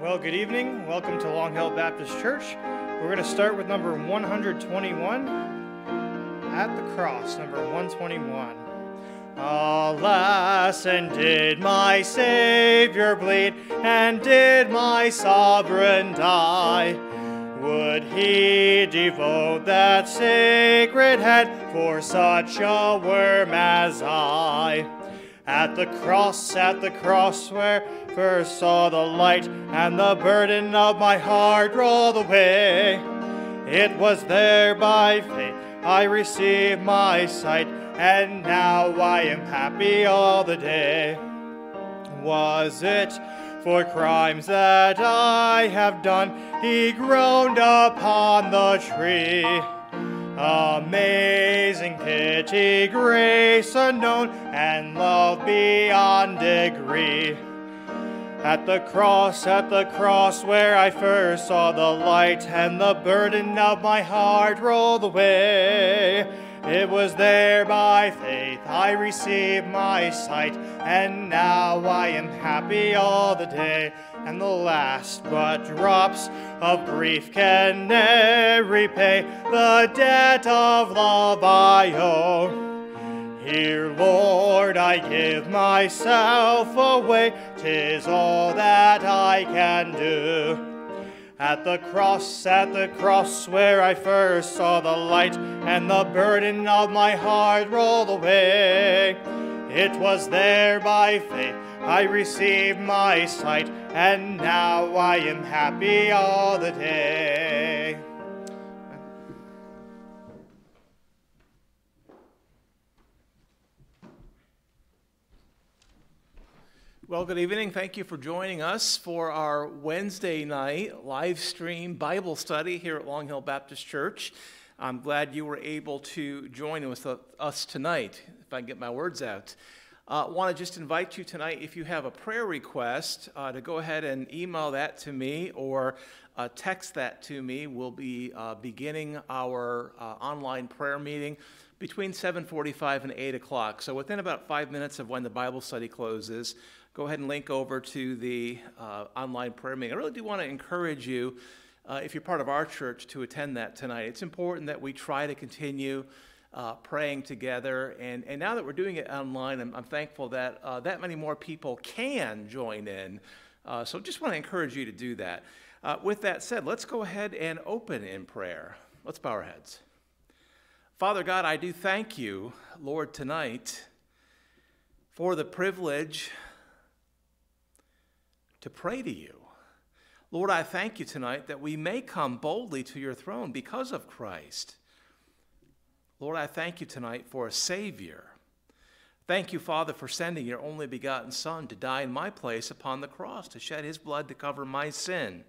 Well, good evening. Welcome to Long Hill Baptist Church. We're going to start with number 121 at the cross, number 121. Alas, and did my Savior bleed, and did my sovereign die? Would he devote that sacred head for such a worm as I? At the cross, at the cross where first saw the light and the burden of my heart rolled away. It was there by faith I received my sight, and now I am happy all the day. Was it for crimes that I have done? He groaned upon the tree. Amazing pity, grace unknown, and love beyond degree. At the cross, at the cross where I first saw the light, and the burden of my heart rolled away. It was there by faith I received my sight, and now I am happy all the day. And the last but drops of grief can ne'er repay the debt of love I owe. Here, Lord, I give myself away, tis all that I can do. At the cross, at the cross where I first saw the light, and the burden of my heart rolled away. It was there by faith I received my sight, and now I am happy all the day. Well, good evening. Thank you for joining us for our Wednesday night live stream Bible study here at Long Hill Baptist Church. I'm glad you were able to join with us tonight, if I can get my words out. I uh, want to just invite you tonight, if you have a prayer request, uh, to go ahead and email that to me or uh, text that to me. We'll be uh, beginning our uh, online prayer meeting between 7.45 and 8 o'clock. So within about five minutes of when the Bible study closes, go ahead and link over to the uh, online prayer meeting. I really do want to encourage you, uh, if you're part of our church, to attend that tonight. It's important that we try to continue uh, praying together. And, and now that we're doing it online, I'm, I'm thankful that uh, that many more people can join in. Uh, so just want to encourage you to do that. Uh, with that said, let's go ahead and open in prayer. Let's bow our heads. Father God, I do thank you, Lord, tonight for the privilege to pray to you. Lord, I thank you tonight that we may come boldly to your throne because of Christ. Lord, I thank you tonight for a Savior. Thank you, Father, for sending your only begotten Son to die in my place upon the cross, to shed his blood to cover my sin.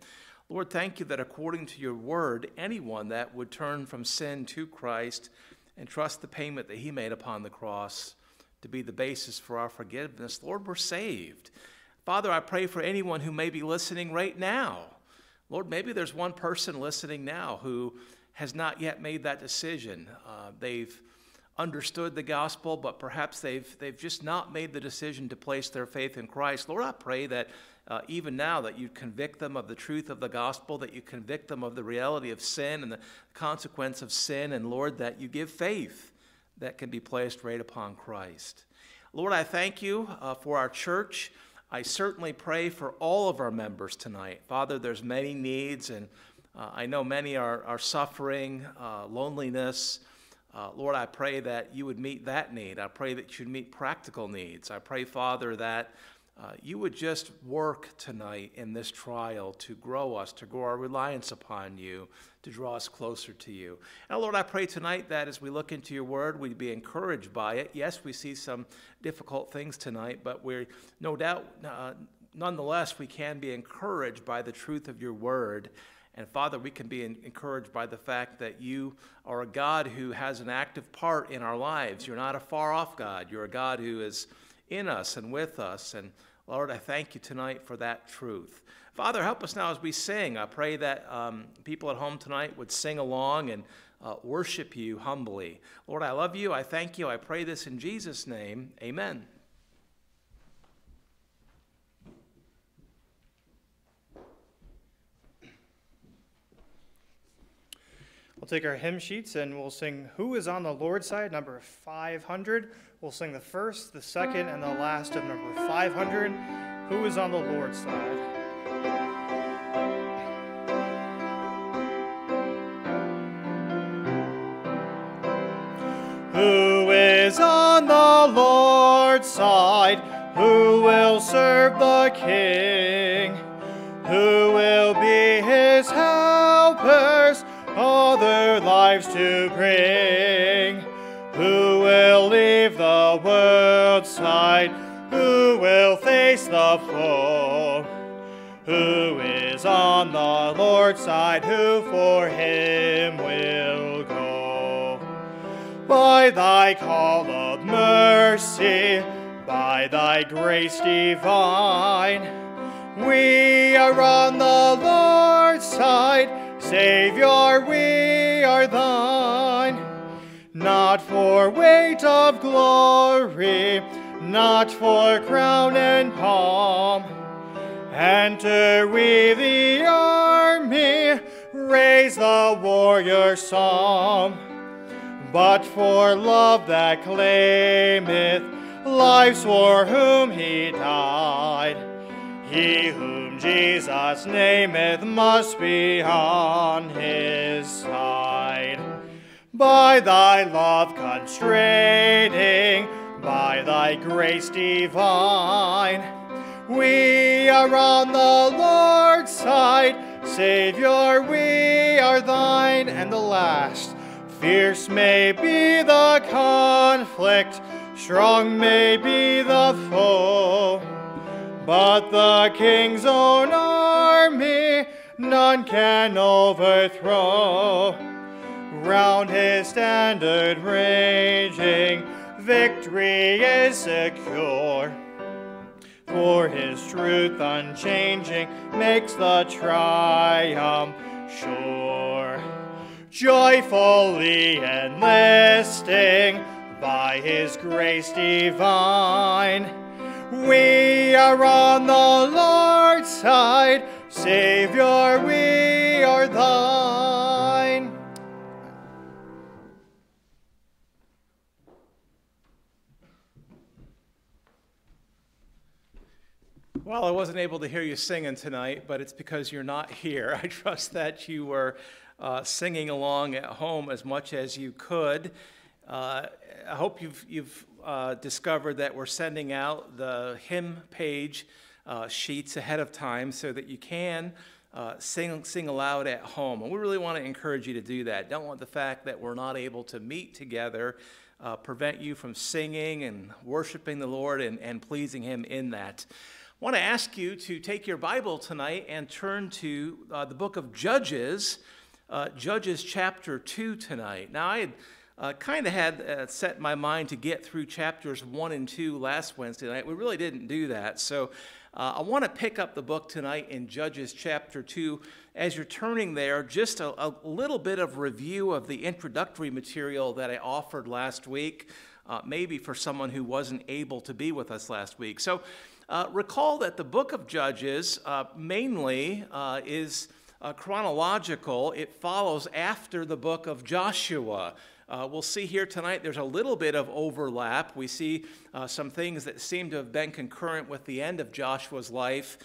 Lord, thank you that according to your word, anyone that would turn from sin to Christ and trust the payment that he made upon the cross to be the basis for our forgiveness, Lord, we're saved. Father, I pray for anyone who may be listening right now. Lord, maybe there's one person listening now who has not yet made that decision. Uh, they've understood the gospel, but perhaps they've, they've just not made the decision to place their faith in Christ. Lord, I pray that uh, even now that you convict them of the truth of the gospel, that you convict them of the reality of sin and the consequence of sin, and Lord, that you give faith that can be placed right upon Christ. Lord, I thank you uh, for our church. I certainly pray for all of our members tonight. Father, there's many needs, and uh, I know many are, are suffering, uh, loneliness. Uh, Lord, I pray that you would meet that need. I pray that you'd meet practical needs. I pray, Father, that uh, you would just work tonight in this trial to grow us, to grow our reliance upon you, to draw us closer to you. And Lord, I pray tonight that as we look into your word, we'd be encouraged by it. Yes, we see some difficult things tonight, but we're no doubt, uh, nonetheless, we can be encouraged by the truth of your word. And Father, we can be encouraged by the fact that you are a God who has an active part in our lives. You're not a far off God. You're a God who is in us and with us. And Lord, I thank you tonight for that truth. Father, help us now as we sing. I pray that um, people at home tonight would sing along and uh, worship you humbly. Lord, I love you. I thank you. I pray this in Jesus' name. Amen. We'll take our hymn sheets and we'll sing Who is on the Lord's Side, number 500. We'll sing the first, the second, and the last of number 500. Who is on the Lord's side? Who is on the Lord's side? Who will serve the King? Who will be his helpers, other lives to bring? Side? Who will face the foe? Who is on the Lord's side? Who for him will go? By thy call of mercy, by thy grace divine, we are on the Lord's side. Savior, we are thine. Not for weight of glory, not for crown and palm. Enter we the army, raise the warrior psalm. But for love that claimeth lives for whom he died, he whom Jesus nameth must be on his side. By thy love constraining, by thy grace divine. We are on the Lord's side, Savior, we are thine. And the last, fierce may be the conflict, strong may be the foe, but the King's own army none can overthrow. Round his standard raging, victory is secure. For his truth unchanging makes the triumph sure. Joyfully enlisting by his grace divine, we are on the Lord's side, Savior, we are thine. Well, I wasn't able to hear you singing tonight, but it's because you're not here. I trust that you were uh, singing along at home as much as you could. Uh, I hope you've, you've uh, discovered that we're sending out the hymn page uh, sheets ahead of time so that you can uh, sing, sing aloud at home. And we really want to encourage you to do that. Don't want the fact that we're not able to meet together uh, prevent you from singing and worshiping the Lord and, and pleasing Him in that. I want to ask you to take your Bible tonight and turn to uh, the book of Judges, uh, Judges chapter 2 tonight. Now, I had uh, kind of had uh, set my mind to get through chapters 1 and 2 last Wednesday night. We really didn't do that. So uh, I want to pick up the book tonight in Judges chapter 2. As you're turning there, just a, a little bit of review of the introductory material that I offered last week, uh, maybe for someone who wasn't able to be with us last week. So uh, recall that the book of Judges uh, mainly uh, is uh, chronological, it follows after the book of Joshua. Uh, we'll see here tonight there's a little bit of overlap. We see uh, some things that seem to have been concurrent with the end of Joshua's life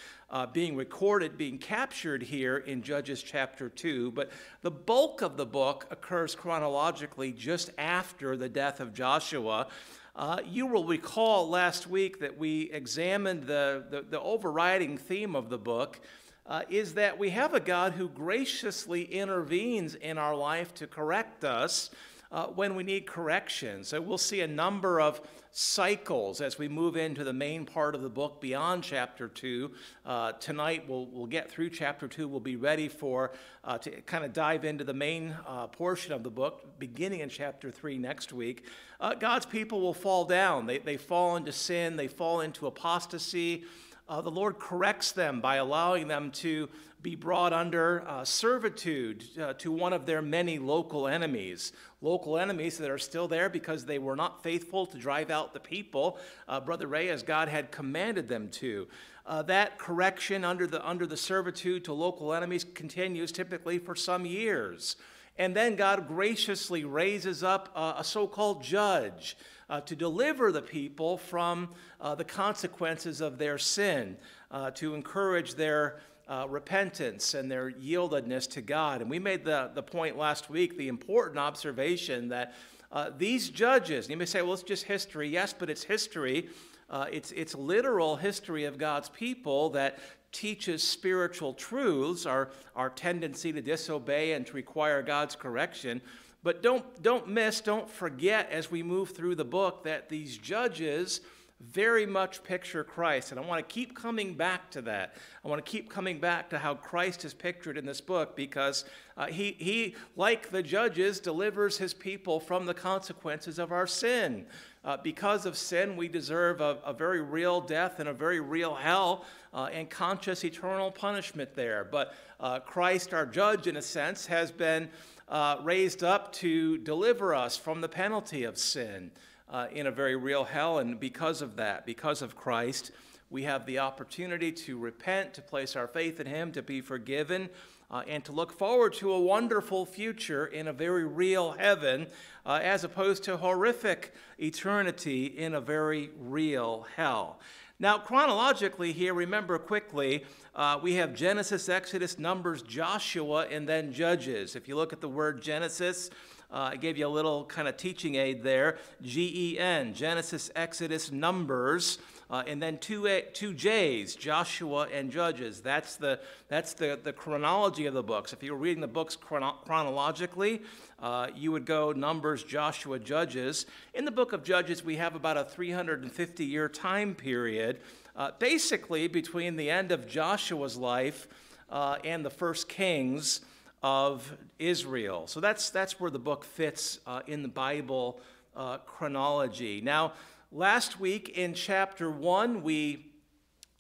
being recorded, being captured here in Judges chapter 2. But the bulk of the book occurs chronologically just after the death of Joshua. Uh, you will recall last week that we examined the, the, the overriding theme of the book uh, is that we have a God who graciously intervenes in our life to correct us uh, when we need correction. So we'll see a number of cycles as we move into the main part of the book beyond chapter 2. Uh, tonight we'll, we'll get through chapter 2. We'll be ready for uh, to kind of dive into the main uh, portion of the book beginning in chapter 3 next week. Uh, God's people will fall down. They, they fall into sin, they fall into apostasy. Uh, the Lord corrects them by allowing them to be brought under uh, servitude uh, to one of their many local enemies. Local enemies that are still there because they were not faithful to drive out the people, uh, Brother Ray, as God had commanded them to. Uh, that correction under the, under the servitude to local enemies continues typically for some years. And then God graciously raises up a, a so called judge uh, to deliver the people from uh, the consequences of their sin, uh, to encourage their uh, repentance and their yieldedness to God. And we made the, the point last week, the important observation that uh, these judges, you may say, well, it's just history. Yes, but it's history. Uh, it's, it's literal history of God's people that teaches spiritual truths, our, our tendency to disobey and to require God's correction. But don't, don't miss, don't forget as we move through the book that these judges very much picture Christ. And I want to keep coming back to that. I want to keep coming back to how Christ is pictured in this book because uh, he, he, like the judges, delivers his people from the consequences of our sin. Uh, because of sin, we deserve a, a, very real death and a very real hell uh, and conscious eternal punishment there. But uh, Christ, our judge, in a sense, has been uh, raised up to deliver us from the penalty of sin uh, in a very real hell. And because of that, because of Christ, we have the opportunity to repent, to place our faith in Him, to be forgiven, uh, and to look forward to a wonderful future in a very real heaven, uh, as opposed to horrific eternity in a very real hell. Now, chronologically, here, remember quickly, uh, we have Genesis, Exodus, Numbers, Joshua, and then Judges. If you look at the word Genesis, uh, I gave you a little kind of teaching aid there. G E N, Genesis, Exodus, Numbers, uh, and then two, A, two J's, Joshua and Judges. That's, the, that's the, the chronology of the books. If you were reading the books chrono- chronologically, uh, you would go Numbers, Joshua, Judges. In the book of Judges, we have about a 350 year time period, uh, basically between the end of Joshua's life uh, and the first Kings of Israel. So that's, that's where the book fits uh, in the Bible uh, chronology. Now, last week in chapter 1, we,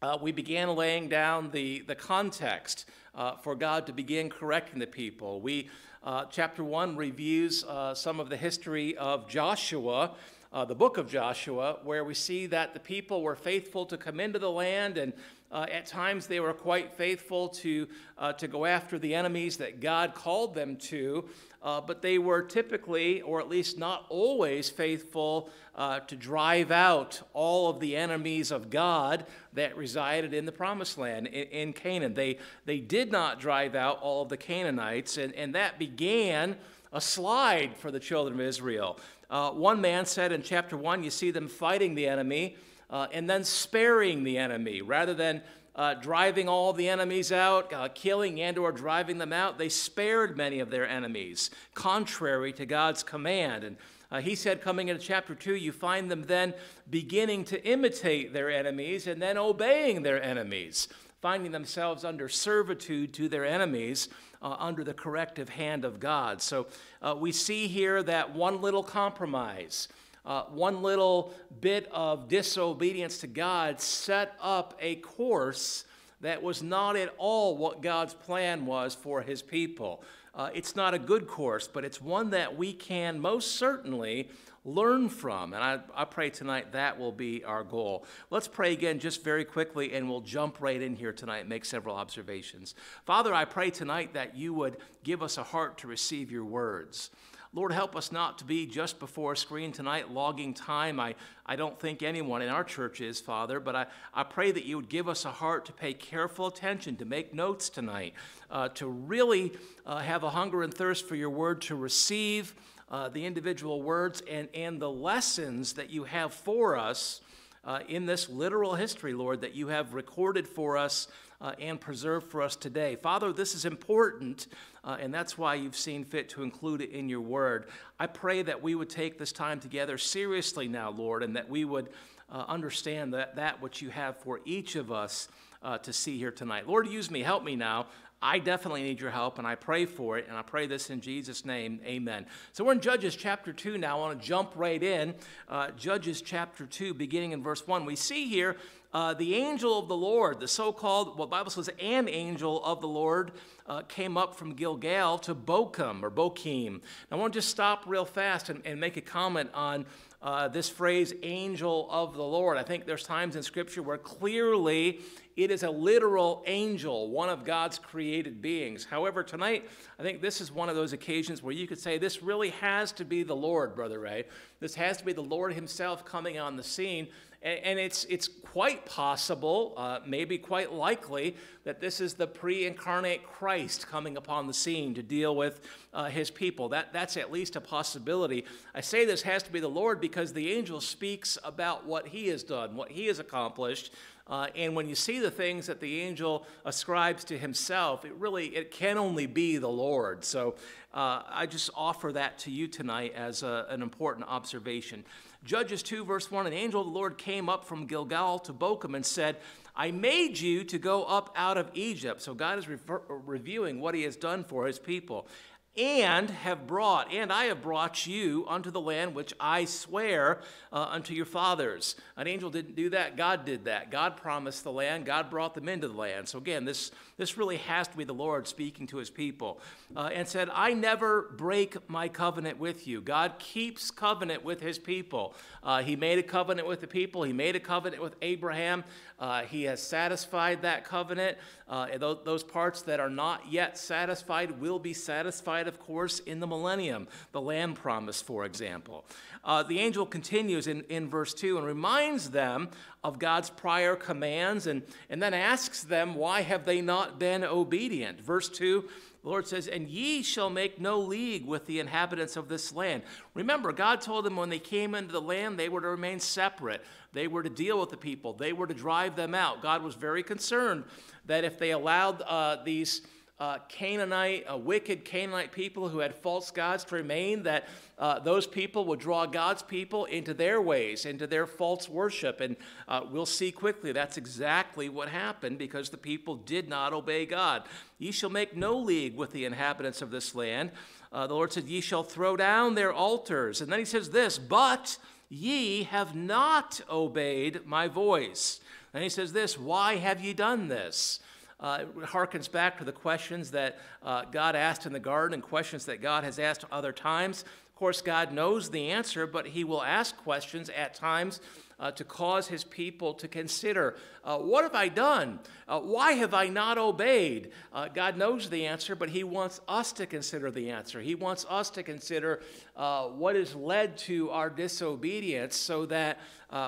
uh, we began laying down the, the context uh, for God to begin correcting the people. We, uh, chapter 1 reviews uh, some of the history of Joshua. Uh, the book of Joshua, where we see that the people were faithful to come into the land and uh, at times, they were quite faithful to, uh, to go after the enemies that God called them to, uh, but they were typically, or at least not always, faithful uh, to drive out all of the enemies of God that resided in the promised land in, in, Canaan. They, they did not drive out all of the Canaanites, and, and that began a slide for the children of Israel. Uh, one man said in chapter 1, you see them fighting the enemy uh, and then sparing the enemy rather than uh, driving all the enemies out, uh, killing and or driving them out. They spared many of their enemies, contrary to God's command. And uh, he said, coming into chapter 2, you find them then beginning to imitate their enemies and then obeying their enemies, finding themselves under servitude to their enemies uh, under the corrective hand of God. So uh, we see here that one little compromise uh, one little bit of disobedience to God set up a course that was not at all what God's plan was for his people. Uh, it's not a good course, but it's one that we can most certainly learn from. And I, I pray tonight that will be our goal. Let's pray again just very quickly, and we'll jump right in here tonight and make several observations. Father, I pray tonight that you would give us a heart to receive your words. Lord, help us not to be just before a screen tonight, logging time. I, I don't think anyone in our church is, Father, but I, I pray that you would give us a heart to pay careful attention, to make notes tonight, uh, to really uh, have a hunger and thirst for your word, to receive uh, the individual words and, and the lessons that you have for us uh, in this literal history, Lord, that you have recorded for us uh, and preserved for us today. Father, this is important, uh, and that's why you've seen fit to include it in your word. I pray that we would take this time together seriously now, Lord, and that we would uh, understand that, that which you have for each of us uh, to see here tonight. Lord, use me, help me now. I definitely need your help, and I pray for it, and I pray this in Jesus' name. Amen. So we're in Judges chapter 2 now. I want to jump right in. Uh, Judges chapter 2, beginning in verse 1. We see here uh, the angel of the Lord, the so called, what Bible says, an angel of the Lord, uh, came up from Gilgal to Bochum or Bochim. Now, I want to just stop real fast and, and make a comment on. Uh, this phrase, angel of the Lord. I think there's times in Scripture where clearly it is a literal angel, one of God's created beings. However, tonight, I think this is one of those occasions where you could say this really has to be the Lord, Brother Ray. This has to be the Lord Himself coming on the scene. And, it's, it's quite possible, uh, maybe quite likely, that this is the pre incarnate Christ coming upon the scene to deal with uh, his people. That, that's at least a possibility. I say this has to be the Lord because the angel speaks about what he has done, what he has accomplished. Uh, and when you see the things that the angel ascribes to himself, it really it can only be the Lord. So uh, I just offer that to you tonight as a, an important observation. Judges 2, verse 1 An angel of the Lord came up from Gilgal to Bochim and said, I made you to go up out of Egypt. So God is refer- reviewing what he has done for his people and have brought, and I have brought you unto the land which I swear uh, unto your fathers. An angel didn't do that, God did that. God promised the land, God brought them into the land. So again, this, this really has to be the Lord speaking to his people. Uh, and said, I never break my covenant with you. God keeps covenant with his people. Uh, he made a covenant with the people, he made a covenant with Abraham. Uh, he has satisfied that covenant. Uh, those, those parts that are not yet satisfied will be satisfied, of course, in the millennium, the land promise, for example. Uh, the angel continues in, in verse 2 and reminds them of God's prior commands and, and then asks them, Why have they not been obedient? Verse 2 the Lord says, And ye shall make no league with the inhabitants of this land. Remember, God told them when they came into the land, they were to remain separate. They were to deal with the people, they were to drive them out. God was very concerned that if they allowed uh, these uh, Canaanite, uh, wicked Canaanite people who had false gods to remain, that uh, those people would draw God's people into their ways, into their false worship. And uh, we'll see quickly that's exactly what happened because the people did not obey God. Ye shall make no league with the inhabitants of this land. Uh, the Lord said, Ye shall throw down their altars. And then he says this, But ye have not obeyed my voice. And he says this, Why have ye done this? Uh, harkens back to the questions that uh, God asked in the garden and questions that God has asked other times. Of course, God knows the answer, but He will ask questions at times uh, to cause His people to consider uh, what have I done? Uh, why have I not obeyed? Uh, God knows the answer, but He wants us to consider the answer. He wants us to consider what has led to our disobedience so that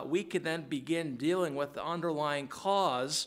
we can then begin dealing with the underlying cause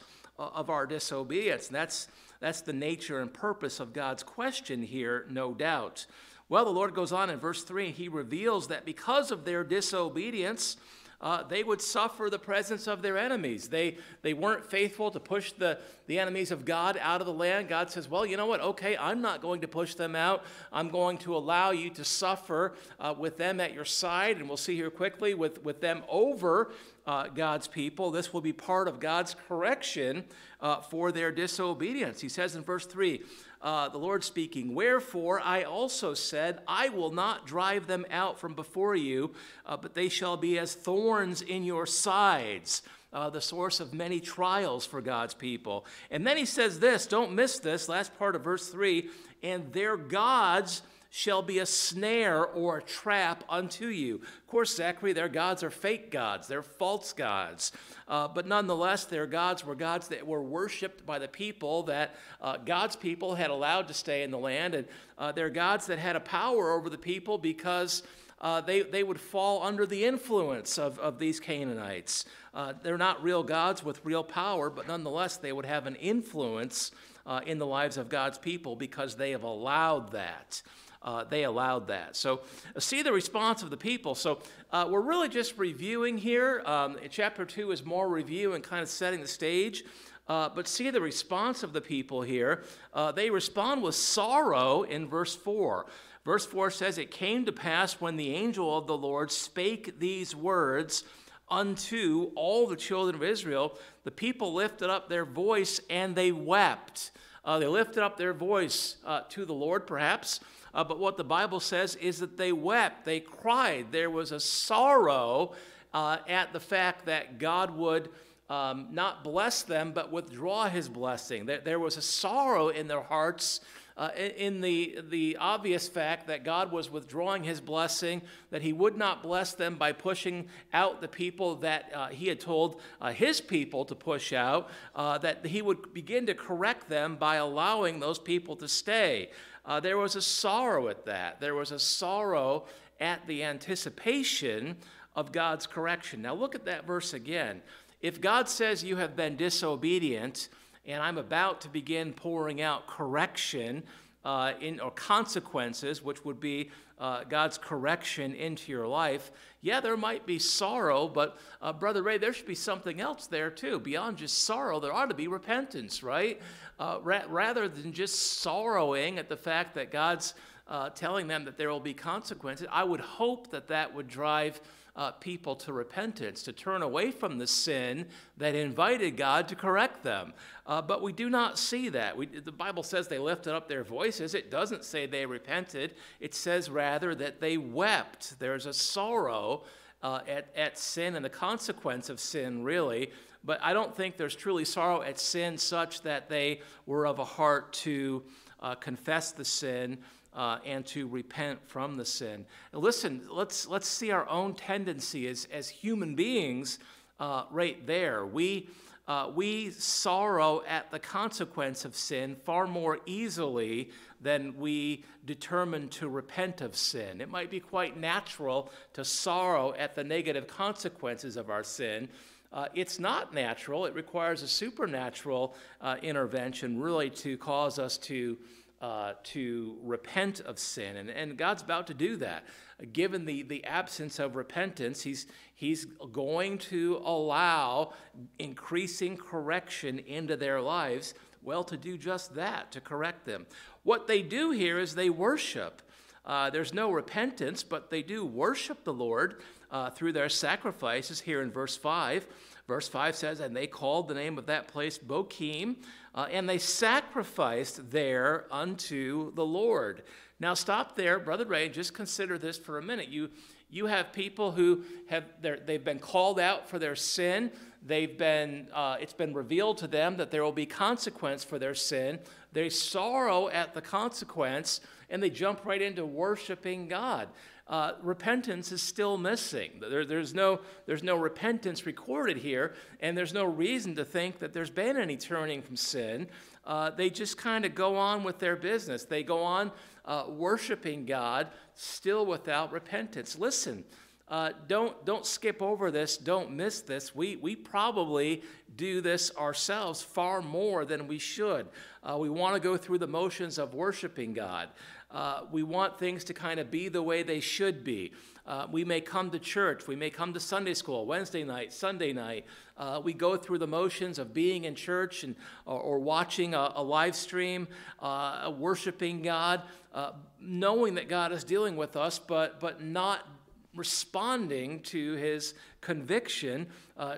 of our disobedience. That's, that's the nature and purpose of God's question here, no doubt. Well, the Lord goes on in verse 3, he reveals that because of their disobedience, uh, they would suffer the presence of their enemies. They, they weren't faithful to push the, the enemies of God out of the land. God says, Well, you know what? Okay, I'm not going to push them out. I'm going to allow you to suffer uh, with them at your side. And we'll see here quickly with, with them over uh, God's people. This will be part of God's correction uh, for their disobedience. He says in verse 3, uh, the Lord speaking, Wherefore I also said, I will not drive them out from before you, uh, but they shall be as thorns in your sides. Uh, the source of many trials for God's people. And then he says this, don't miss this, last part of verse 3 and their gods shall be a snare or a trap unto you. Of course, Zachary, their gods are fake gods, they're false gods. Uh, but nonetheless, their gods were gods that were worshiped by the people that uh, God's people had allowed to stay in the land. And uh, they're gods that had a power over the people because. Uh, they, they would fall under the influence of, of these Canaanites. Uh, they're not real gods with real power, but nonetheless, they would have an influence uh, in the lives of God's people because they have allowed that uh, they allowed that. So, uh, see the response of the people. So, uh, we're really just reviewing here. Um, chapter 2 is more review and kind of setting the stage. Uh, but see the response of the people here. Uh, they respond with sorrow in verse 4. Verse 4 says, It came to pass when the angel of the Lord spake these words unto all the children of Israel, the people lifted up their voice and they wept. Uh, they lifted up their voice uh, to the Lord, perhaps. Uh, but what the Bible says is that they wept, they cried. There was a sorrow uh, at the fact that God would um, not bless them, but withdraw his blessing. There, there was a sorrow in their hearts uh, in the, the obvious fact that God was withdrawing his blessing, that he would not bless them by pushing out the people that uh, he had told uh, his people to push out, uh, that he would begin to correct them by allowing those people to stay. Uh, there was a sorrow at that. There was a sorrow at the anticipation of God's correction. Now, look at that verse again. If God says you have been disobedient, and I'm about to begin pouring out correction uh, in, or consequences, which would be uh, God's correction into your life, yeah, there might be sorrow, but uh, Brother Ray, there should be something else there too. Beyond just sorrow, there ought to be repentance, right? Uh, ra- rather than just sorrowing at the fact that God's uh, telling them that there will be consequences, I would hope that that would drive uh, people to repentance, to turn away from the sin that invited God to correct them. Uh, but we do not see that. We, the Bible says they lifted up their voices. It doesn't say they repented, it says rather that they wept. There's a sorrow uh, at, at sin and the consequence of sin, really. But I don't think there's truly sorrow at sin such that they were of a heart to uh, confess the sin uh, and to repent from the sin. Now listen, let's, let's see our own tendency as, as human beings uh, right there. We, uh, we sorrow at the consequence of sin far more easily than we determine to repent of sin. It might be quite natural to sorrow at the negative consequences of our sin. Uh, it's not natural. It requires a supernatural uh, intervention, really, to cause us to uh, to repent of sin. And, and God's about to do that. Given the, the absence of repentance, he's, he's going to allow increasing correction into their lives, well, to do just that, to correct them. What they do here is they worship. Uh, there's no repentance, but they do worship the Lord uh, through their sacrifices here in verse 5. Verse 5 says, And they called the name of that place Bochim, uh, and they sacrificed there unto the Lord. Now, stop there, Brother Ray, just consider this for a minute. You, you have people who have they've been called out for their sin. They've been, uh, it's been revealed to them that there will be consequence for their sin. They sorrow at the consequence, and they jump right into worshiping God uh, repentance is still missing. There, there's, no, there's no repentance recorded here, and there's no reason to think that there's been any turning from sin. Uh, they just kind of go on with their business. They go on uh, worshiping God still without repentance. Listen, uh, don't, don't skip over this, don't miss this. We, we probably do this ourselves far more than we should. Uh, we want to go through the motions of worshiping God. Uh, we want things to kind of be the way they should be. Uh, we may come to church, we may come to Sunday school, Wednesday night, Sunday night. Uh, we go through the motions of being in church and, or, or watching a, a, live stream, uh, worshiping God, uh, knowing that God is dealing with us, but, but not responding to his conviction,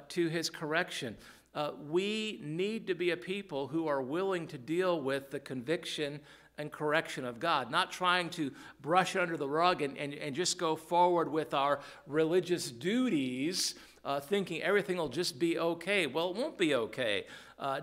to his correction. We need to be a people who are willing to deal with the conviction and correction of God, not trying to brush it under the rug and, and, and just go forward with our religious duties, uh, thinking everything will just be okay. Well, it won't be okay. Uh,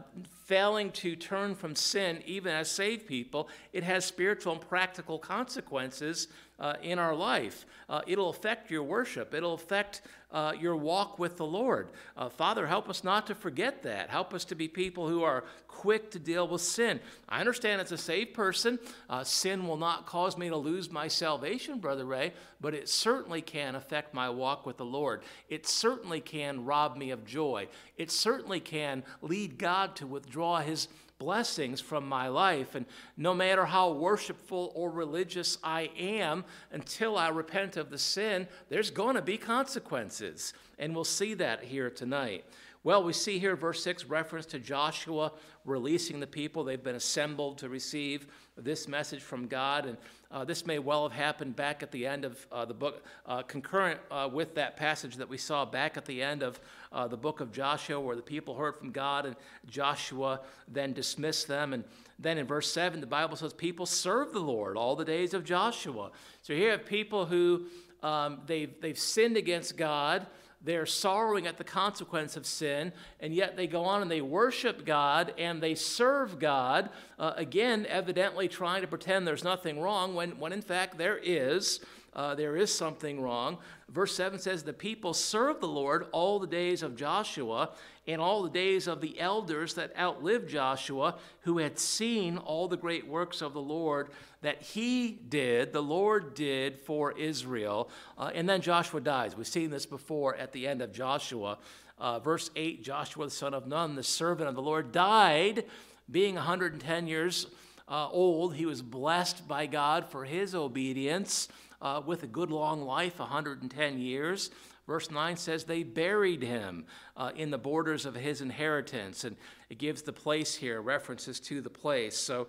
failing to turn from sin, even as saved people, it has spiritual and practical consequences uh, in our life. Uh, it'll affect your worship, it'll affect uh, your walk with the Lord. Uh, Father, help us not to forget that. Help us to be people who are quick to deal with sin. I understand as a saved person, uh, sin will not cause me to lose my salvation, Brother Ray, but it certainly can affect my walk with the Lord. It certainly can rob me of joy. It certainly can lead God to withdraw his blessings from my life. And no matter how worshipful or religious I am, until I repent of the sin, there's going to be consequences. And we'll see that here tonight. Well, we see here verse 6 reference to Joshua releasing the people. They've been assembled to receive this message from God. And uh, this may well have happened back at the end of uh, the book, uh, concurrent uh, with that passage that we saw back at the end of uh, the book of Joshua, where the people heard from God and Joshua then dismissed them. And then in verse 7, the Bible says, People served the Lord all the days of Joshua. So here are people who um, they've, they've sinned against God. They're sorrowing at the consequence of sin, and yet they go on and they worship God and they serve God, uh, again, evidently trying to pretend there's nothing wrong when, when in fact there is. Uh, there is something wrong. Verse 7 says, The people served the Lord all the days of Joshua and all the days of the elders that outlived Joshua, who had seen all the great works of the Lord that he did, the Lord did for Israel. Uh, and then Joshua dies. We've seen this before at the end of Joshua. Uh, verse 8 Joshua the son of Nun, the servant of the Lord, died, being 110 years uh, old. He was blessed by God for his obedience uh, with a good long life, 110 years. Verse 9 says they buried him uh, in the borders of his inheritance. And it gives the place here, references to the place. So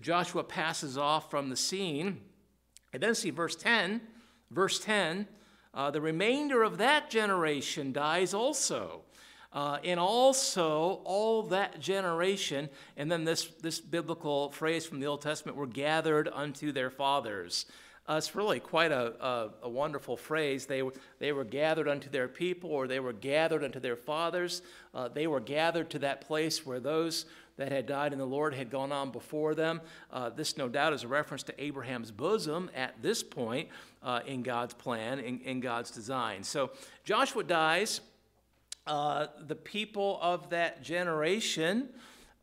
Joshua passes off from the scene. And then see verse 10. Verse 10 uh, the remainder of that generation dies also. Uh, and also all that generation, and then this, this biblical phrase from the Old Testament, were gathered unto their fathers. Uh, it's really quite a, a, a, wonderful phrase. They, were, they were gathered unto their people, or they were gathered unto their fathers. Uh, they were gathered to that place where those that had died in the Lord had gone on before them. Uh, this, no doubt, is a reference to Abraham's bosom at this point uh, in God's plan, in, in, God's design. So Joshua dies. Uh, the people of that generation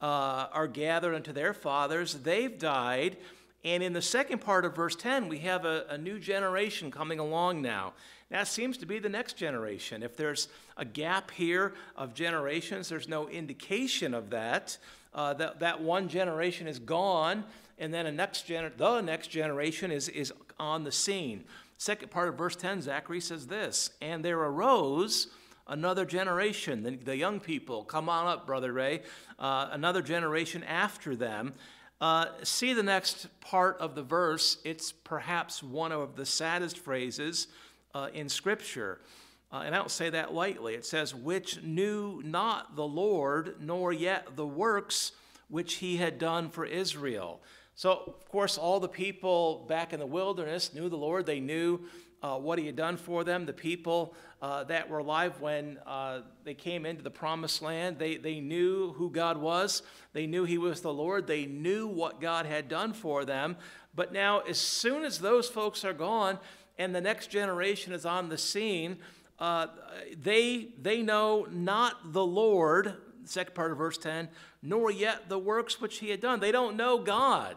uh, are gathered unto their fathers. They've died. And in the second part of verse 10, we have a, a, new generation coming along now. That seems to be the next generation. If there's a gap here of generations, there's no indication of that. Uh, that, that one generation is gone, and then a next gener- the next generation is, is on the scene. Second part of verse 10, Zachary says this And there arose another generation, the, the young people, come on up, Brother Ray, uh, another generation after them uh, see the next part of the verse. It's perhaps one of the saddest phrases uh, in Scripture. Uh, and I don't say that lightly. It says, which knew not the Lord, nor yet the works which he had done for Israel. So, of course, all the people back in the wilderness knew the Lord. They knew uh, what he had done for them. The people uh, that were alive when uh, they came into the promised land, they, they knew who God was. They knew he was the Lord. They knew what God had done for them. But now, as soon as those folks are gone and the next generation is on the scene, uh, they, they know not the Lord, second part of verse 10, nor yet the works which he had done. They don't know God.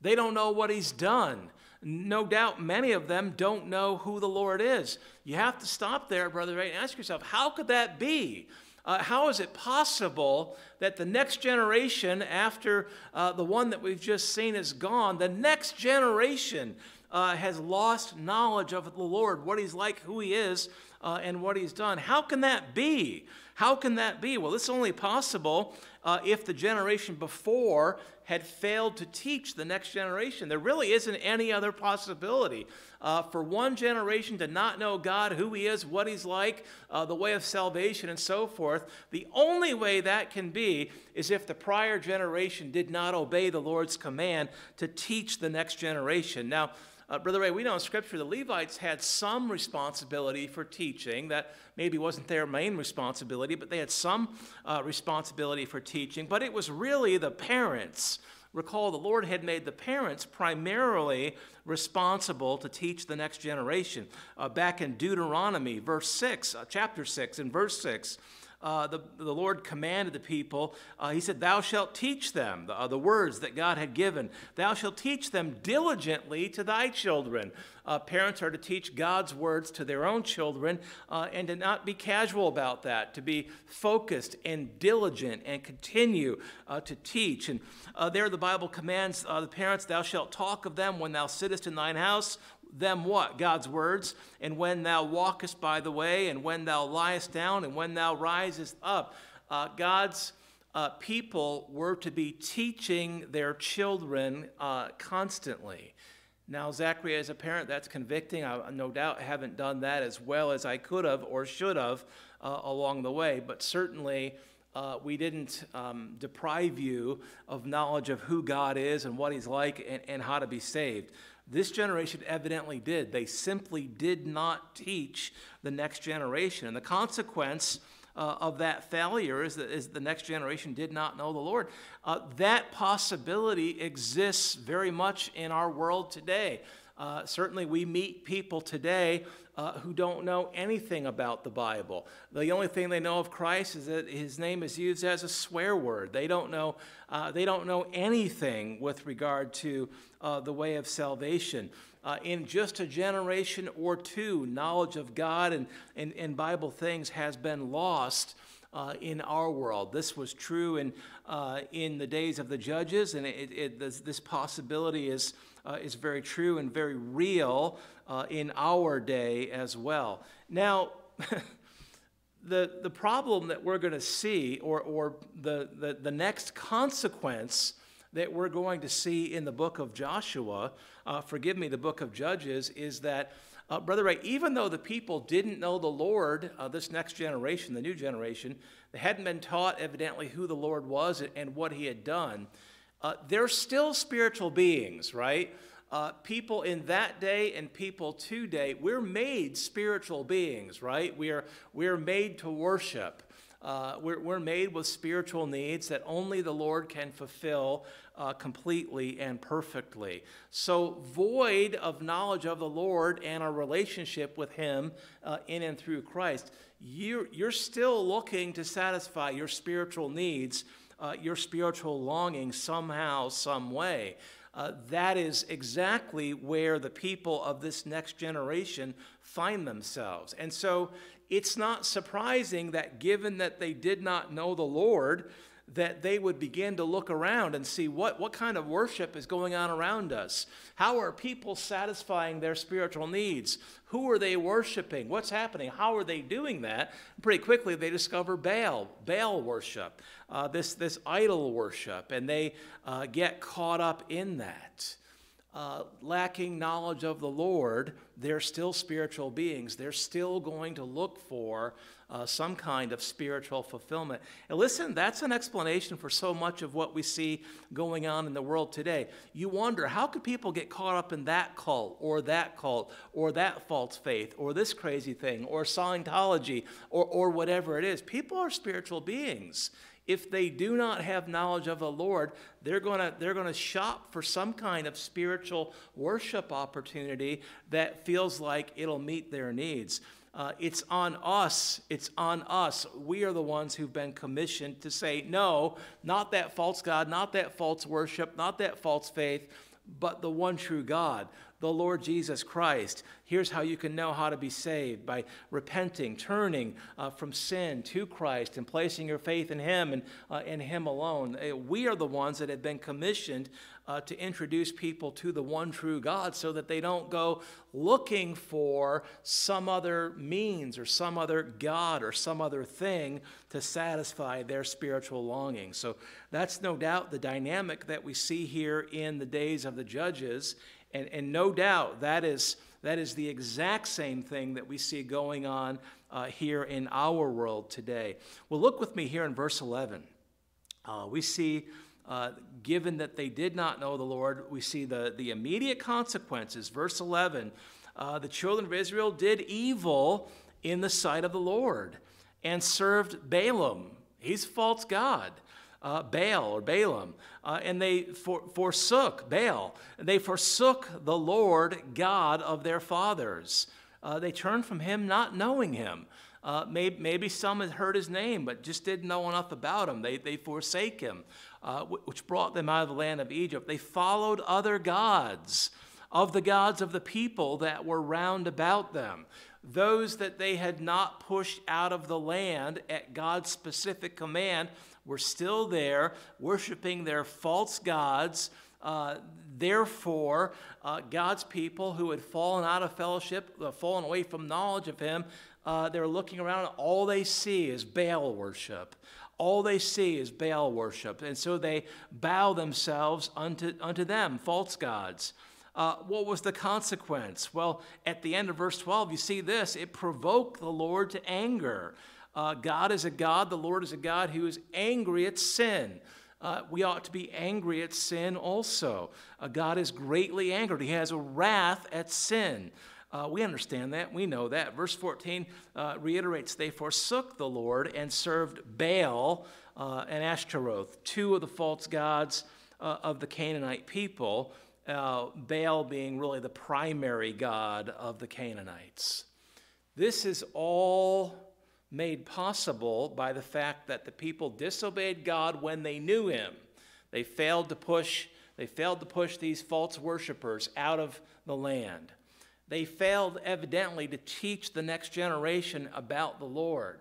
They don't know what he's done. No doubt many of them don't know who the Lord is. You have to stop there, Brother and ask yourself, how could that be? Uh, how is it possible that the next generation, after uh, the one that we've just seen is gone, the next generation uh, has lost knowledge of the Lord, what He's like, who He is, uh, and what He's done? How can that be? How can that be? Well, it's only possible uh, if the generation before had failed to teach the next generation. There really isn't any other possibility. Uh, for one generation to not know God, who He is, what He's like, uh, the way of salvation, and so forth, the only way that can be is if the prior generation did not obey the Lord's command to teach the next generation. Now, uh, Brother Ray, we know in Scripture the Levites had some responsibility for teaching. That maybe wasn't their main responsibility, but they had some uh, responsibility for teaching. But it was really the parents. Recall the Lord had made the parents primarily responsible to teach the next generation. Uh, back in Deuteronomy, verse 6, uh, chapter 6, and verse 6 uh, the, the Lord commanded the people, uh, He said, Thou shalt teach them the, uh, the, words that God had given. Thou shalt teach them diligently to thy children. Uh, parents are to teach God's words to their own children uh, and to not be casual about that, to be focused and diligent and continue to teach. And there the Bible commands the parents, Thou shalt talk of them when thou sittest in thine house them what? God's words. And when thou walkest by the way, and when thou liest down, and when thou risest up. Uh, God's uh, people were to be teaching their children uh, constantly. Now, Zachary, as a parent, that's convicting. I no doubt haven't done that as well as I could have or should have uh, along the way, but certainly. Uh, we didn't um, deprive you of knowledge of who God is and what He's like and, and how to be saved. This generation evidently did. They simply did not teach the next generation. And the consequence uh, of that failure is that is the next generation did not know the Lord. Uh, that possibility exists very much in our world today. Uh, certainly, we meet people today uh, who don't know anything about the Bible. The only thing they know of Christ is that his name is used as a swear word. They don't know, uh, they don't know anything with regard to uh, the way of salvation. Uh, in just a generation or two, knowledge of God and, and, and Bible things has been lost. Uh, in our world. This was true in, uh, in the days of the judges, and it, it, this, this, possibility is, uh, is very true and very real uh, in our day as well. Now, the, the problem that we're going to see, or, or the, the, the next consequence that we're going to see in the book of Joshua, uh, forgive me, the book of Judges, is that, uh, Brother Ray, even though the people didn't know the Lord, uh, this next generation, the new generation, they hadn't been taught evidently who the Lord was and what he had done, uh, they're still spiritual beings, right? Uh, people in that day and people today, we're made spiritual beings, right? We are, we're made to worship. Uh, we're, we're, made with spiritual needs that only the Lord can fulfill uh, completely and perfectly. So, void of knowledge of the Lord and a relationship with Him uh, in and through Christ, you're, you're still looking to satisfy your spiritual needs, uh, your spiritual longing somehow, some way. Uh, that is exactly where the people of this next generation find themselves. And so it's not surprising that given that they did not know the Lord, that they would begin to look around and see what, what kind of worship is going on around us. How are people satisfying their spiritual needs? Who are they worshiping? What's happening? How are they doing that? Pretty quickly, they discover Baal, Baal worship, uh, this, this idol worship, and they uh, get caught up in that. Uh, lacking knowledge of the Lord, they're still spiritual beings. They're still going to look for uh, some kind of spiritual fulfillment. And listen, that's an explanation for so much of what we see going on in the world today. You wonder, how could people get caught up in that cult or that cult or that false faith or this crazy thing or Scientology or, or whatever it is? People are spiritual beings if they do not have knowledge of the Lord, they're going to they're going to shop for some kind of spiritual worship opportunity that feels like it'll meet their needs. Uh, it's on us. It's on us. We are the ones who've been commissioned to say, no, not that false God, not that false worship, not that false faith, but the one true God the Lord Jesus Christ. Here's how you can know how to be saved by repenting, turning uh, from sin to Christ, and placing your faith in Him and uh, in Him alone. Uh, we are the ones that have been commissioned uh, to introduce people to the one true God so that they don't go looking for some other means or some other God or some other thing to satisfy their spiritual longing. So that's no doubt the dynamic that we see here in the days of the judges and, and no doubt that is, that is the exact same thing that we see going on uh, here in our world today. Well, look with me here in verse 11. Uh, we see, uh, given that they did not know the Lord, we see the, the immediate consequences. Verse 11 uh, the children of Israel did evil in the sight of the Lord and served Baalim, he's false God uh, Baal or Baalim, uh, and they for, forsook Baal. They forsook the Lord God of their fathers. Uh, they turned from him, not knowing him. Uh, maybe, maybe, some had heard his name, but just didn't know enough about him. They, they forsake him, uh, which brought them out of the land of Egypt. They followed other gods of the gods of the people that were round about them those that they had not pushed out of the land at God's specific command were still there, worshiping their false gods. Uh, therefore, uh, God's people who had fallen out of fellowship, uh, fallen away from knowledge of Him, uh, they're looking around, and all they see is Baal worship. All they see is Baal worship. And so they bow themselves unto, unto them, false gods. Uh, what was the consequence? Well, at the end of verse 12, you see this it provoked the Lord to anger. Uh, God is a God, the Lord is a God who is angry at sin. uh, we ought to be angry at sin also. Uh, God is greatly angered, He has a wrath at sin. Uh, we understand that. We know that. Verse 14 uh, reiterates they forsook the Lord and served Baal uh, and Ashtaroth, two of the false gods uh, of the Canaanite people, uh, Baal being really the primary god of the Canaanites. This is all made possible by the fact that the people disobeyed God when they knew him. They failed to push they failed to push these false worshippers out of the land. They failed evidently to teach the next generation about the Lord.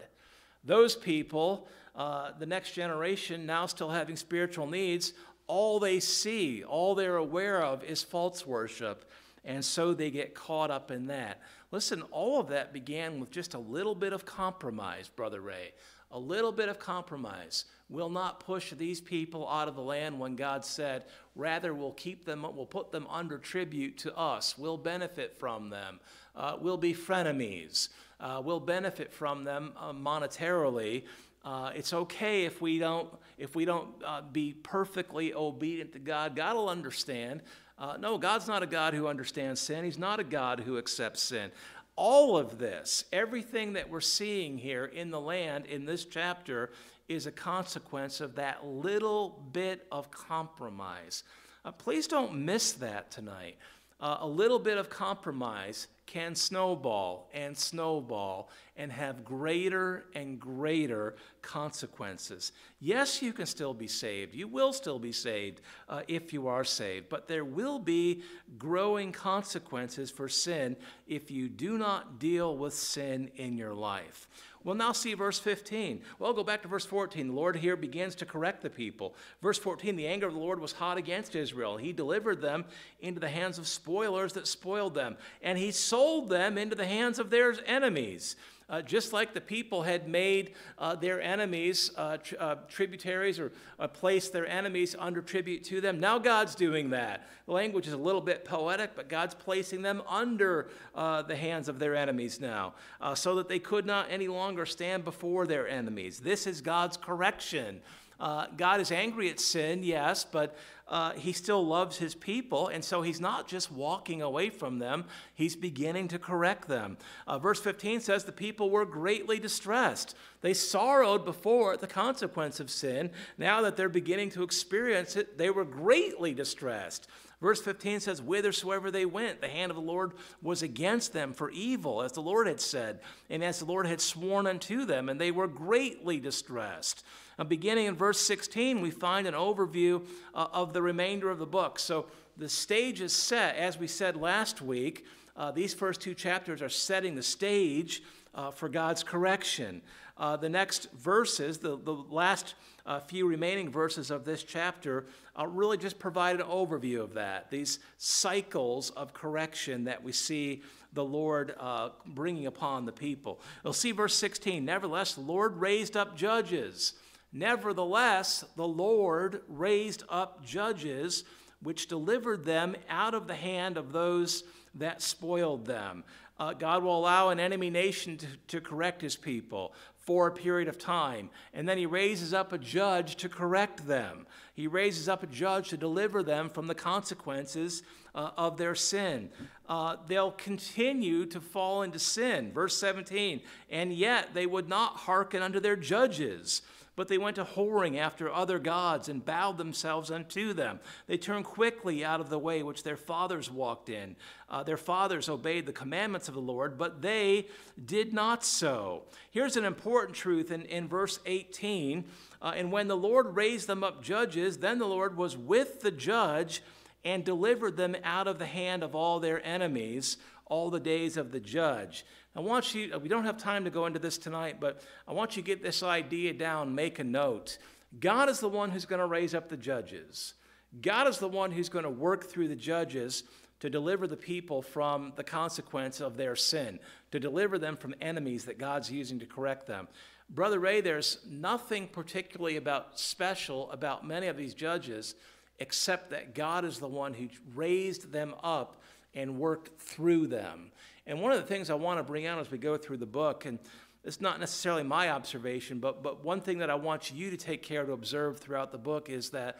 Those people, uh, the next generation, now still having spiritual needs, all they see, all they're aware of is false worship, and so they get caught up in that. Listen, all of that began with just a little bit of compromise, Brother Ray. A little bit of compromise will not push these people out of the land when God said, rather, we'll keep them, we'll put them under tribute to us. We'll benefit from them. Uh, we'll be frenemies. Uh, we'll benefit from them uh, monetarily. Uh, it's okay if we don't if we don't uh, be perfectly obedient to God. God will understand. Uh, no, God's not a God who understands sin. He's not a God who accepts sin. All of this, everything that we're seeing here in the land in this chapter, is a consequence of that little bit of compromise. Uh, please don't miss that tonight. Uh, a little bit of compromise can snowball and snowball and have greater and greater consequences. Yes, you can still be saved. You will still be saved uh, if you are saved, but there will be growing consequences for sin if you do not deal with sin in your life. Well, now see verse 15. Well, go back to verse 14. The Lord here begins to correct the people. Verse 14 the anger of the Lord was hot against Israel. He delivered them into the hands of spoilers that spoiled them, and he sold them into the hands of their enemies. Uh, just like the people had made uh, their enemies uh, tr- uh, tributaries or uh, placed their enemies under tribute to them, now God's doing that. The language is a little bit poetic, but God's placing them under uh, the hands of their enemies now so that they could not any longer stand before their enemies. This is God's correction. God is angry at sin, yes, but uh, he still loves his people, and so he's not just walking away from them, he's beginning to correct them. Uh, verse 15 says, The people were greatly distressed. They sorrowed before the consequence of sin. Now that they're beginning to experience it, they were greatly distressed. Verse 15 says, Whithersoever they went, the hand of the Lord was against them for evil, as the Lord had said, and as the Lord had sworn unto them, and they were greatly distressed. Now, beginning in verse 16, we find an overview uh, of the remainder of the book. So the stage is set, as we said last week. Uh, these first two chapters are setting the stage uh, for God's correction. Uh, the next verses, the, the last uh, few remaining verses of this chapter, uh, really just provide an overview of that. These cycles of correction that we see the Lord uh, bringing upon the people. We'll see verse 16. Nevertheless, the Lord raised up judges Nevertheless, the Lord raised up judges which delivered them out of the hand of those that spoiled them. Uh, God will allow an enemy nation to, to correct his people for a period of time, and then he raises up a judge to correct them. He raises up a judge to deliver them from the consequences uh, of their sin. Uh, they'll continue to fall into sin. Verse 17, and yet they would not hearken unto their judges but they went to whoring after other gods and bowed themselves unto them. They turned quickly out of the way which their fathers walked in. Uh, their fathers obeyed the commandments of the Lord, but they did not so. Here's an important truth in, in verse 18. Uh, and when the Lord raised them up judges, then the Lord was with the judge and delivered them out of the hand of all their enemies all the days of the judge. I want you, we don't have time to go into this tonight, but I want you to get this idea down, make a note. God is the one who's going to raise up the judges. God is the one who's going to work through the judges to deliver the people from the consequence of their sin, to deliver them from enemies that God's using to correct them. Brother Ray, there's nothing particularly about special about many of these judges except that God is the one who raised them up and worked through them. And one of the things I want to bring out as we go through the book, and it's not necessarily my observation, but, but one thing that I want you to take care to observe throughout the book is that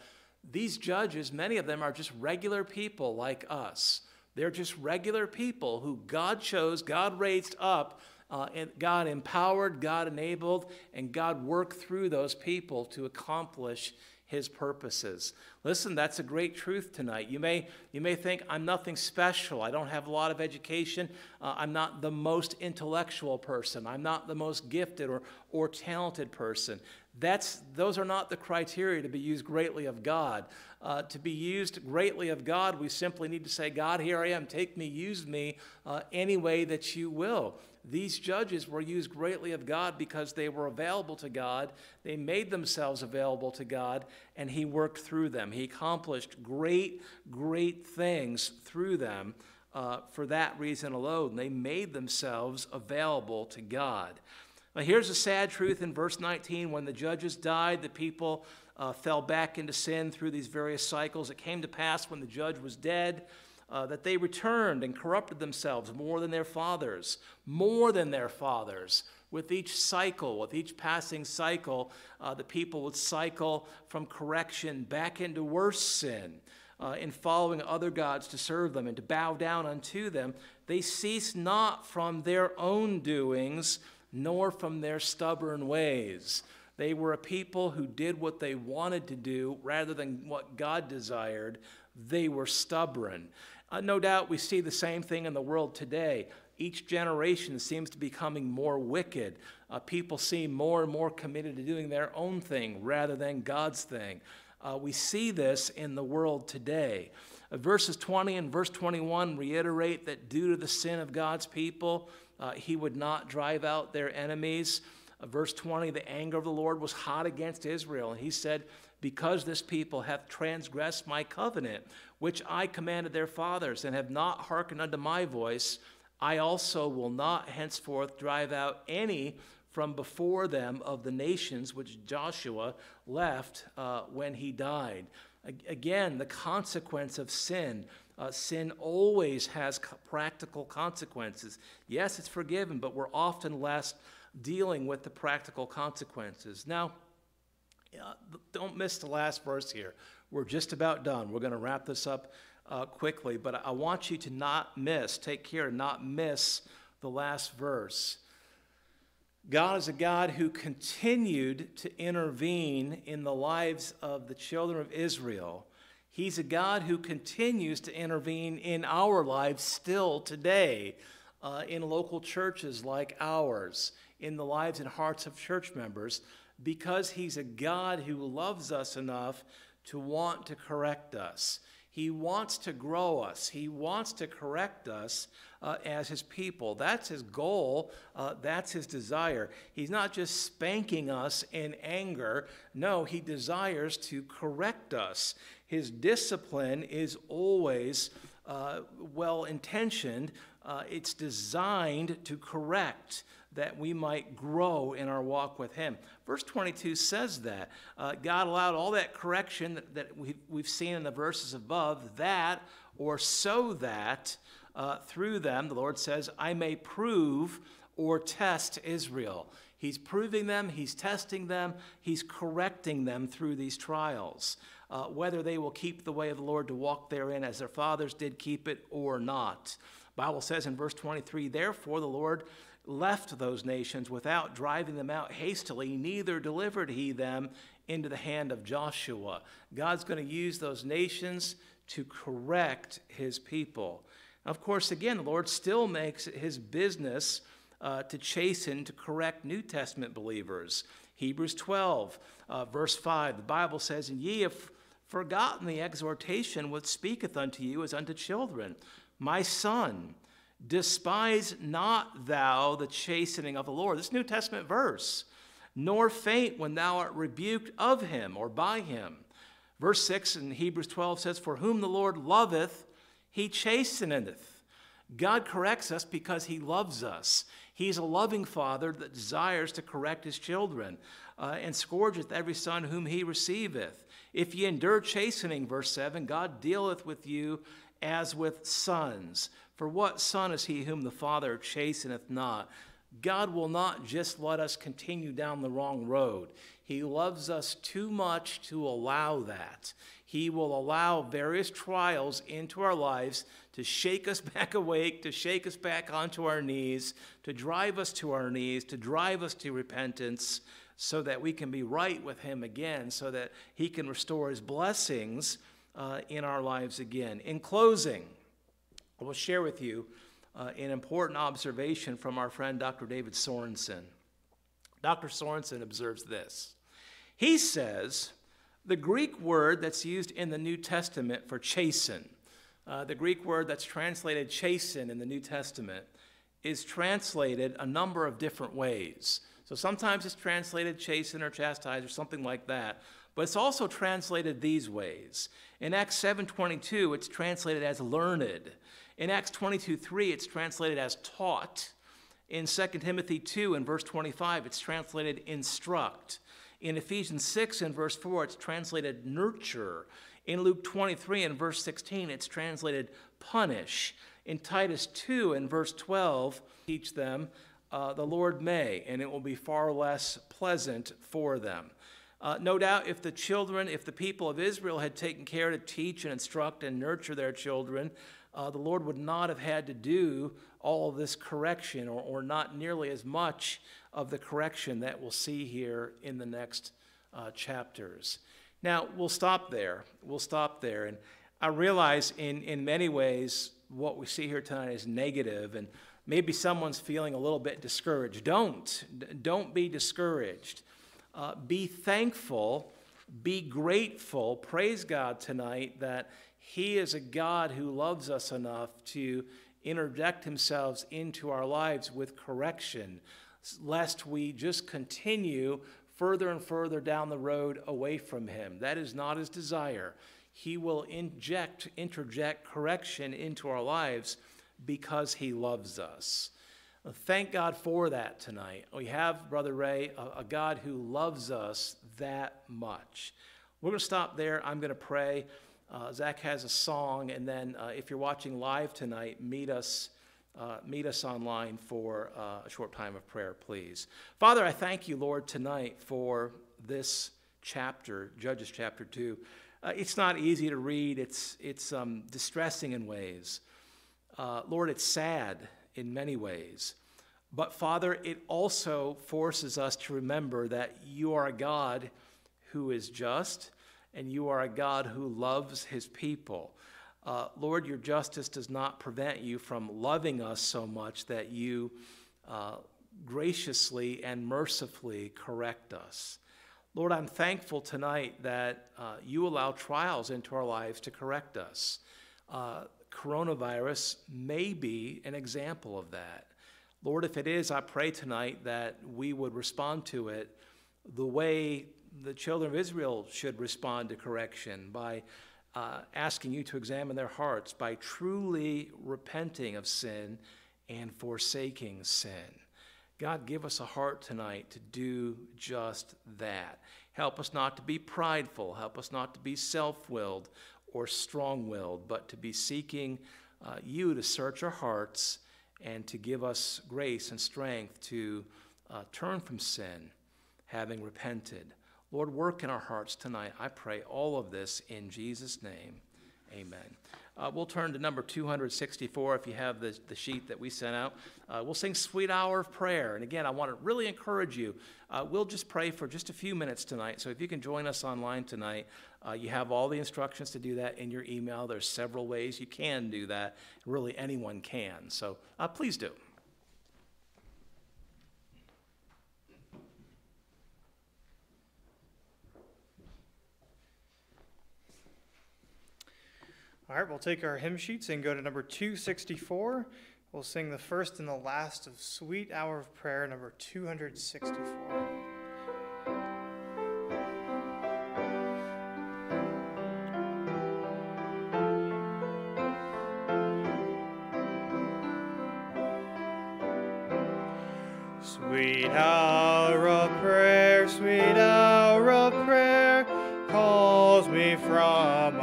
these judges, many of them are just regular people like us. They're just regular people who God chose, God raised up, uh, and God empowered, God enabled, and God worked through those people to accomplish his purposes. Listen, that's a great truth tonight. You may, you may think, I'm nothing special. I don't have a lot of education. Uh, I'm not the most intellectual person. I'm not the most gifted or, or talented person. That's, those are not the criteria to be used greatly of God. Uh, to be used greatly of God, we simply need to say, God, here I am. Take me, use me uh, any way that you will. These judges were used greatly of God because they were available to God. They made themselves available to God, and He worked through them. He accomplished great, great things through them uh, for that reason alone. They made themselves available to God. Now, here's a sad truth in verse 19 when the judges died, the people uh, fell back into sin through these various cycles. It came to pass when the judge was dead uh, that they returned and corrupted themselves more than their fathers, more than their fathers. With each cycle, with each passing cycle, uh, the people would cycle from correction back into worse sin. Uh, in following other gods to serve them and to bow down unto them, they cease not from their own doings, nor from their stubborn ways. They were a people who did what they wanted to do rather than what God desired. They were stubborn. Uh, no doubt we see the same thing in the world today. Each generation seems to be becoming more wicked. Uh, people seem more and more committed to doing their own thing rather than God's thing. Uh, we see this in the world today. Uh, verses 20 and verse 21 reiterate that due to the sin of God's people, uh, he would not drive out their enemies. Uh, verse 20, the anger of the Lord was hot against Israel, and he said, because this people hath transgressed my covenant, which I commanded their fathers, and have not hearkened unto my voice, I also will not henceforth drive out any from before them of the nations which Joshua left uh, when he died. Again, the consequence of sin. Uh, sin always has practical consequences. Yes, it's forgiven, but we're often less dealing with the practical consequences. Now, uh, don't miss the last verse here. We're just about done. We're going to wrap this up uh, quickly, but I want you to not miss, take care, not miss the last verse. God is a God who continued to intervene in the lives of the children of Israel. He's a God who continues to intervene in our lives still today, uh, in local churches like ours, in the lives and hearts of church members because He's a God who loves us enough to want to correct us. He wants to grow us. He wants to correct us uh, as His people. That's His goal. Uh, that's His desire. He's not just spanking us in anger. No, He desires to correct us. His discipline is always uh, well intentioned, uh, it's designed to correct that we might grow in our walk with Him. Verse 22 says that. Uh, God allowed all that correction that, that we've, we've seen in the verses above, that or so that uh, through them, the Lord says, I may prove or test Israel. He's proving them, He's testing them, He's correcting them through these trials. Uh, whether they will keep the way of the Lord to walk therein as their fathers did keep it or not. Bible says in verse 23, therefore the Lord left those nations without driving them out hastily, neither delivered he them into the hand of Joshua. God's going to use those nations to correct his people. Of course, again, the Lord still makes his business uh, to chasten, to correct New Testament believers. Hebrews 12, uh, verse 5, the Bible says, And ye have forgotten the exhortation which speaketh unto you as unto children. My son, Despise not thou the chastening of the Lord. This New Testament verse. Nor faint when thou art rebuked of him or by him. Verse 6 in Hebrews 12 says, For whom the Lord loveth, he chasteneth. God corrects us because he loves us. He's a loving father that desires to correct his children uh, and scourgeth every son whom he receiveth. If ye endure chastening, verse 7, God dealeth with you as with sons. For what son is he whom the Father chasteneth not? God will not just let us continue down the wrong road. He loves us too much to allow that. He will allow various trials into our lives to shake us back awake, to shake us back onto our knees, to drive us to our knees, to drive us to repentance, so that we can be right with Him again, so that He can restore His blessings uh, in our lives again. In closing, I will share with you uh, an important observation from our friend Dr. David Sorenson. Dr. Sorenson observes this. He says the Greek word that's used in the New Testament for chasten, uh, the Greek word that's translated chasten in the New Testament, is translated a number of different ways. So sometimes it's translated chasten or chastise or something like that, but it's also translated these ways. In Acts 7:22, it's translated as learned. In Acts 22:3, it's translated as taught. In 2 Timothy 2 and verse 25, it's translated instruct. In Ephesians 6 and verse 4, it's translated nurture. In Luke 23 and verse 16, it's translated punish. In Titus 2 and verse 12, teach them, uh, the Lord may, and it will be far less pleasant for them. Uh, no doubt, if the children, if the people of Israel had taken care to teach and instruct and nurture their children, uh, the Lord would not have had to do all of this correction or, or not nearly as much of the correction that we'll see here in the next uh, chapters. Now, we'll stop there. We'll stop there. And I realize in, in many ways what we see here tonight is negative, and maybe someone's feeling a little bit discouraged. Don't. Don't be discouraged. Uh, be thankful. Be grateful. Praise God tonight that He is a God who loves us enough to interject Himself into our lives with correction lest we just continue further and further down the road away from Him. That is not His desire. He will inject, interject correction into our lives because He loves us. Thank God for that tonight. We have, Brother Ray, a, a God who loves us that much. We're going to stop there. I'm going to pray. Uh, Zach has a song, and then uh, if you're watching live tonight, meet us uh, meet us online for uh, a short time of prayer, please. Father, I thank you, Lord, tonight for this chapter, Judges chapter 2. Uh, it's not easy to read, it's, it's um, distressing in ways. Uh, Lord, it's sad in many ways. But Father, it also forces us to remember that you are a God who is just and you are a God who loves his people. Uh, Lord, your justice does not prevent you from loving us so much that you uh, graciously and mercifully correct us. Lord, I'm thankful tonight that uh, you allow trials into our lives to correct us. Uh, coronavirus may be an example of that. Lord, if it is, I pray tonight that we would respond to it the way the children of Israel should respond to correction by uh, asking you to examine their hearts by truly repenting of sin and forsaking sin. God, give us a heart tonight to do just that. Help us not to be prideful. Help us not to be self willed or strong willed, but to be seeking uh, you to search our hearts and to give us grace and strength to uh, turn from sin, having repented. Lord, work in our hearts tonight. I pray all of this in Jesus' name. Amen. Uh, we'll turn to number 264 if you have the, the sheet that we sent out. Uh, we'll sing Sweet Hour of Prayer. And again, I want to really encourage you. Uh, we'll just pray for just a few minutes tonight. So if you can join us online tonight, uh, you have all the instructions to do that in your email. There's several ways you can do that. Really, anyone can. So uh, please do. All right, we'll take our hymn sheets and go to number 264. We'll sing the first and the last of Sweet Hour of Prayer, number 264. Sweet hour of prayer, sweet hour of prayer, calls me from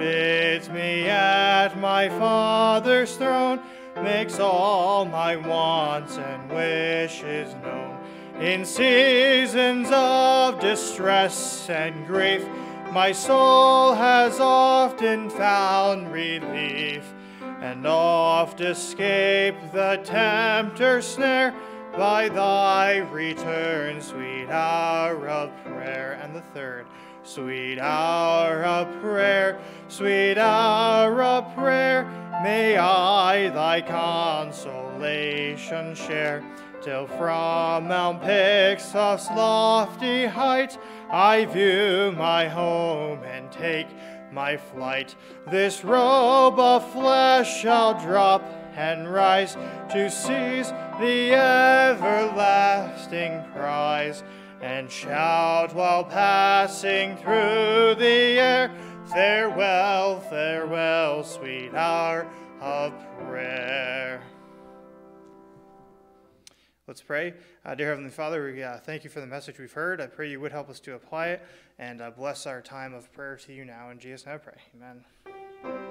bids me at my Father's throne makes all my wants and wishes known. In seasons of distress and grief, my soul has often found relief and oft escaped the tempter's snare by thy return, sweet hour of prayer. And the third, sweet hour of prayer, sweet hour of prayer, may I thy consolation share. Till from Mount Pisgah's lofty height I view my home and take my flight. This robe of flesh shall drop and rise to seize the everlasting prize and shout while passing through the air, Farewell, farewell, sweet hour of prayer. Let's pray. Uh, dear Heavenly Father, we uh, thank you for the message we've heard. I pray you would help us to apply it and uh, bless our time of prayer to you now. In Jesus' name I pray. Amen.